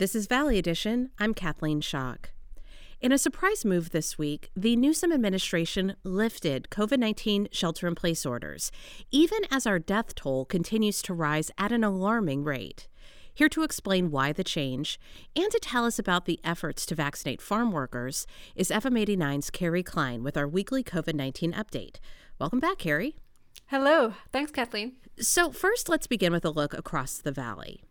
This is Valley Edition. I'm Kathleen Schock. In a surprise move this week, the Newsom administration lifted COVID 19 shelter in place orders, even as our death toll continues to rise at an alarming rate. Here to explain why the change and to tell us about the efforts to vaccinate farm workers is FM 89's Kerry Klein with our weekly COVID 19 update. Welcome back, Kerry. Hello. Thanks, Kathleen. So, first, let's begin with a look across the valley.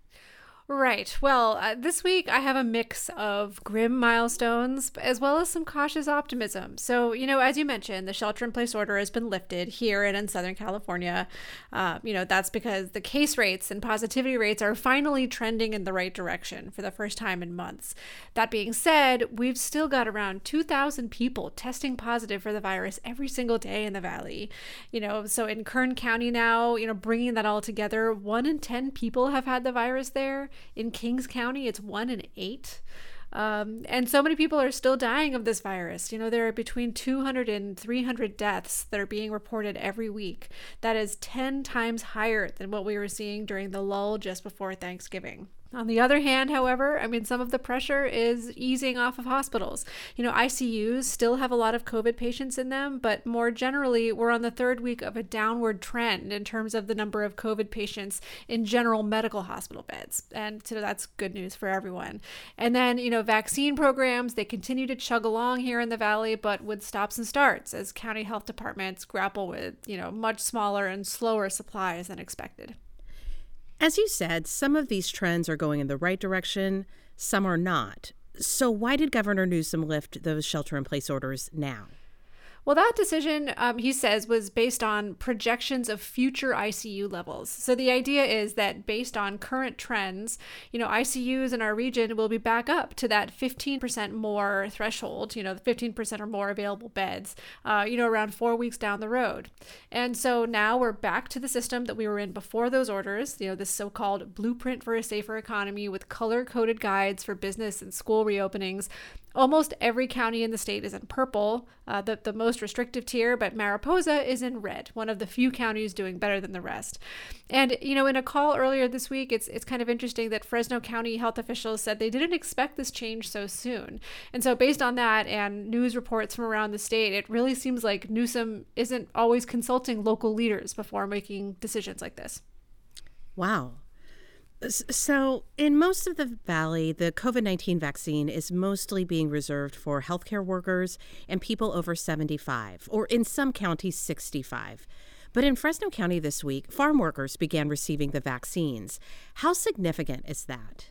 Right. Well, uh, this week I have a mix of grim milestones as well as some cautious optimism. So, you know, as you mentioned, the shelter in place order has been lifted here and in Southern California. Uh, you know, that's because the case rates and positivity rates are finally trending in the right direction for the first time in months. That being said, we've still got around 2,000 people testing positive for the virus every single day in the valley. You know, so in Kern County now, you know, bringing that all together, one in 10 people have had the virus there. In Kings County, it's one in eight. Um, and so many people are still dying of this virus. You know, there are between 200 and 300 deaths that are being reported every week. That is 10 times higher than what we were seeing during the lull just before Thanksgiving. On the other hand, however, I mean, some of the pressure is easing off of hospitals. You know, ICUs still have a lot of COVID patients in them, but more generally, we're on the third week of a downward trend in terms of the number of COVID patients in general medical hospital beds. And so that's good news for everyone. And then, you know, vaccine programs, they continue to chug along here in the Valley, but with stops and starts as county health departments grapple with, you know, much smaller and slower supplies than expected. As you said, some of these trends are going in the right direction, some are not. So, why did Governor Newsom lift those shelter in place orders now? Well, that decision, um, he says, was based on projections of future ICU levels. So the idea is that based on current trends, you know, ICUs in our region will be back up to that 15% more threshold, you know, the 15% or more available beds, uh, you know, around four weeks down the road. And so now we're back to the system that we were in before those orders, you know, this so called blueprint for a safer economy with color coded guides for business and school reopenings Almost every county in the state is in purple, uh, the, the most restrictive tier, but Mariposa is in red, one of the few counties doing better than the rest. And, you know, in a call earlier this week, it's, it's kind of interesting that Fresno County health officials said they didn't expect this change so soon. And so, based on that and news reports from around the state, it really seems like Newsom isn't always consulting local leaders before making decisions like this. Wow. So, in most of the valley, the COVID 19 vaccine is mostly being reserved for healthcare workers and people over 75, or in some counties, 65. But in Fresno County this week, farm workers began receiving the vaccines. How significant is that?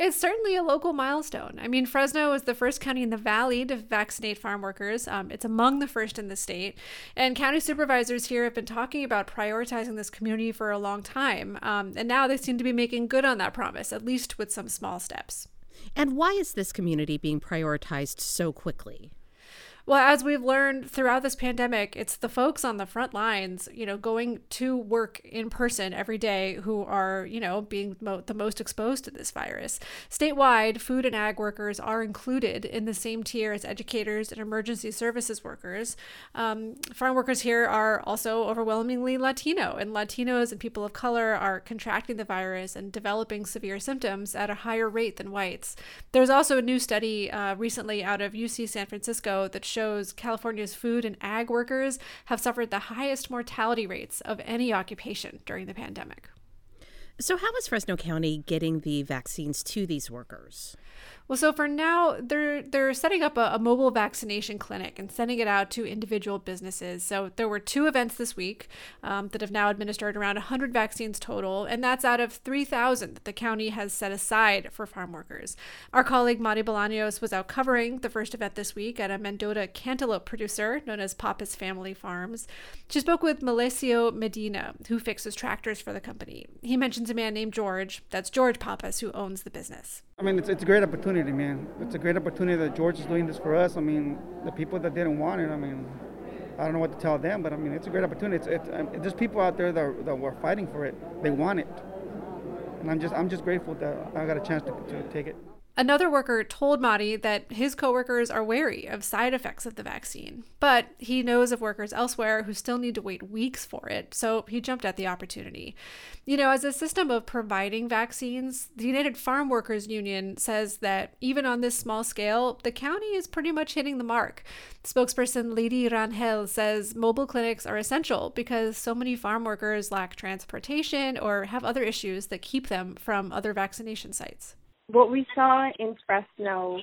It's certainly a local milestone. I mean, Fresno is the first county in the valley to vaccinate farm workers. Um, it's among the first in the state. And county supervisors here have been talking about prioritizing this community for a long time. Um, and now they seem to be making good on that promise, at least with some small steps. And why is this community being prioritized so quickly? Well, as we've learned throughout this pandemic, it's the folks on the front lines, you know, going to work in person every day who are, you know, being mo- the most exposed to this virus. Statewide, food and ag workers are included in the same tier as educators and emergency services workers. Um, farm workers here are also overwhelmingly Latino, and Latinos and people of color are contracting the virus and developing severe symptoms at a higher rate than whites. There's also a new study uh, recently out of UC San Francisco that shows shows California's food and ag workers have suffered the highest mortality rates of any occupation during the pandemic. So, how is Fresno County getting the vaccines to these workers? Well, so for now, they're they're setting up a, a, mobile vaccination clinic and sending it out to individual businesses. So there were two events this week um, that have now administered around 100 vaccines total, and that's out of 3,000 that the county has set aside for farm workers. Our colleague Madi Bolaños was out covering the first event this week at a Mendota cantaloupe producer known as Pappas Family Farms. She spoke with Melesio Medina, who fixes tractors for the company. He mentions a man named George. That's George Pappas, who owns the business. I mean, it's, it's a great opportunity, man. It's a great opportunity that George is doing this for us. I mean, the people that didn't want it, I mean, I don't know what to tell them, but I mean, it's a great opportunity. It's, it's, um, there's people out there that, that were fighting for it. They want it. And I'm just, I'm just grateful that I got a chance to, to take it. Another worker told Madi that his coworkers are wary of side effects of the vaccine, but he knows of workers elsewhere who still need to wait weeks for it, so he jumped at the opportunity. You know, as a system of providing vaccines, the United Farm Workers Union says that even on this small scale, the county is pretty much hitting the mark. Spokesperson Leydy Rangel says mobile clinics are essential because so many farm workers lack transportation or have other issues that keep them from other vaccination sites what we saw in Fresno,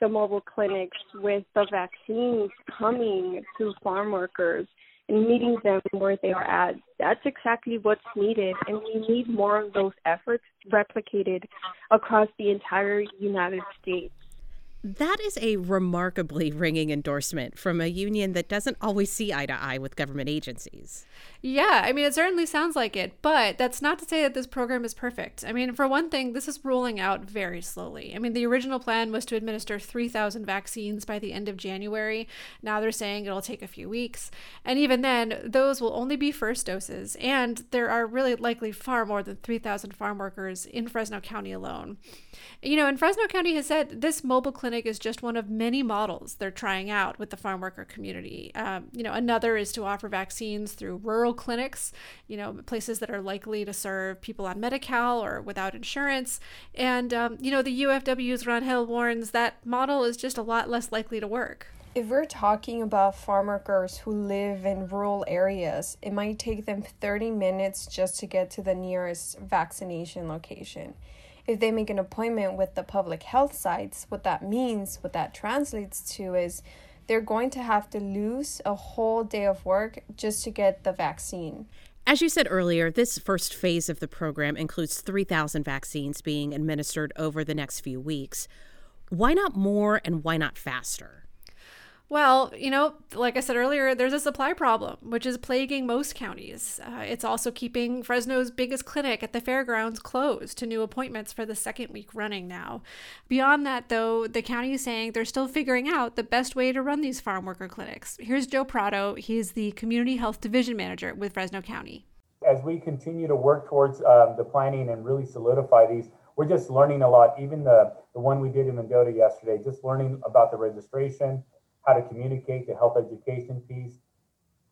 the mobile clinics with the vaccines coming to farm workers and meeting them where they are at, that's exactly what's needed. And we need more of those efforts replicated across the entire United States. That is a remarkably ringing endorsement from a union that doesn't always see eye to eye with government agencies. Yeah, I mean, it certainly sounds like it, but that's not to say that this program is perfect. I mean, for one thing, this is rolling out very slowly. I mean, the original plan was to administer 3,000 vaccines by the end of January. Now they're saying it'll take a few weeks. And even then, those will only be first doses, and there are really likely far more than 3,000 farm workers in Fresno County alone. You know, and Fresno County has said this mobile clinic is just one of many models they're trying out with the farm worker community. Um, you know, another is to offer vaccines through rural clinics, you know, places that are likely to serve people on Medi Cal or without insurance. And, um, you know, the UFW's Rangel warns that model is just a lot less likely to work. If we're talking about farm workers who live in rural areas, it might take them 30 minutes just to get to the nearest vaccination location. If they make an appointment with the public health sites, what that means, what that translates to is they're going to have to lose a whole day of work just to get the vaccine. As you said earlier, this first phase of the program includes 3,000 vaccines being administered over the next few weeks. Why not more and why not faster? Well, you know, like I said earlier, there's a supply problem, which is plaguing most counties. Uh, it's also keeping Fresno's biggest clinic at the fairgrounds closed to new appointments for the second week running now. Beyond that, though, the county is saying they're still figuring out the best way to run these farm worker clinics. Here's Joe Prado. He's the Community Health Division Manager with Fresno County. As we continue to work towards um, the planning and really solidify these, we're just learning a lot. Even the, the one we did in Mendota yesterday, just learning about the registration how to communicate the health education piece.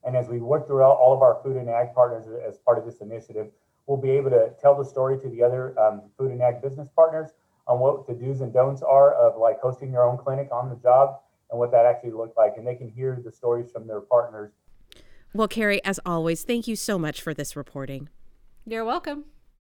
And as we work throughout all of our food and ag partners as part of this initiative, we'll be able to tell the story to the other um, food and ag business partners on what the do's and don'ts are of like hosting your own clinic on the job and what that actually looked like. And they can hear the stories from their partners. Well, Kerry, as always, thank you so much for this reporting. You're welcome.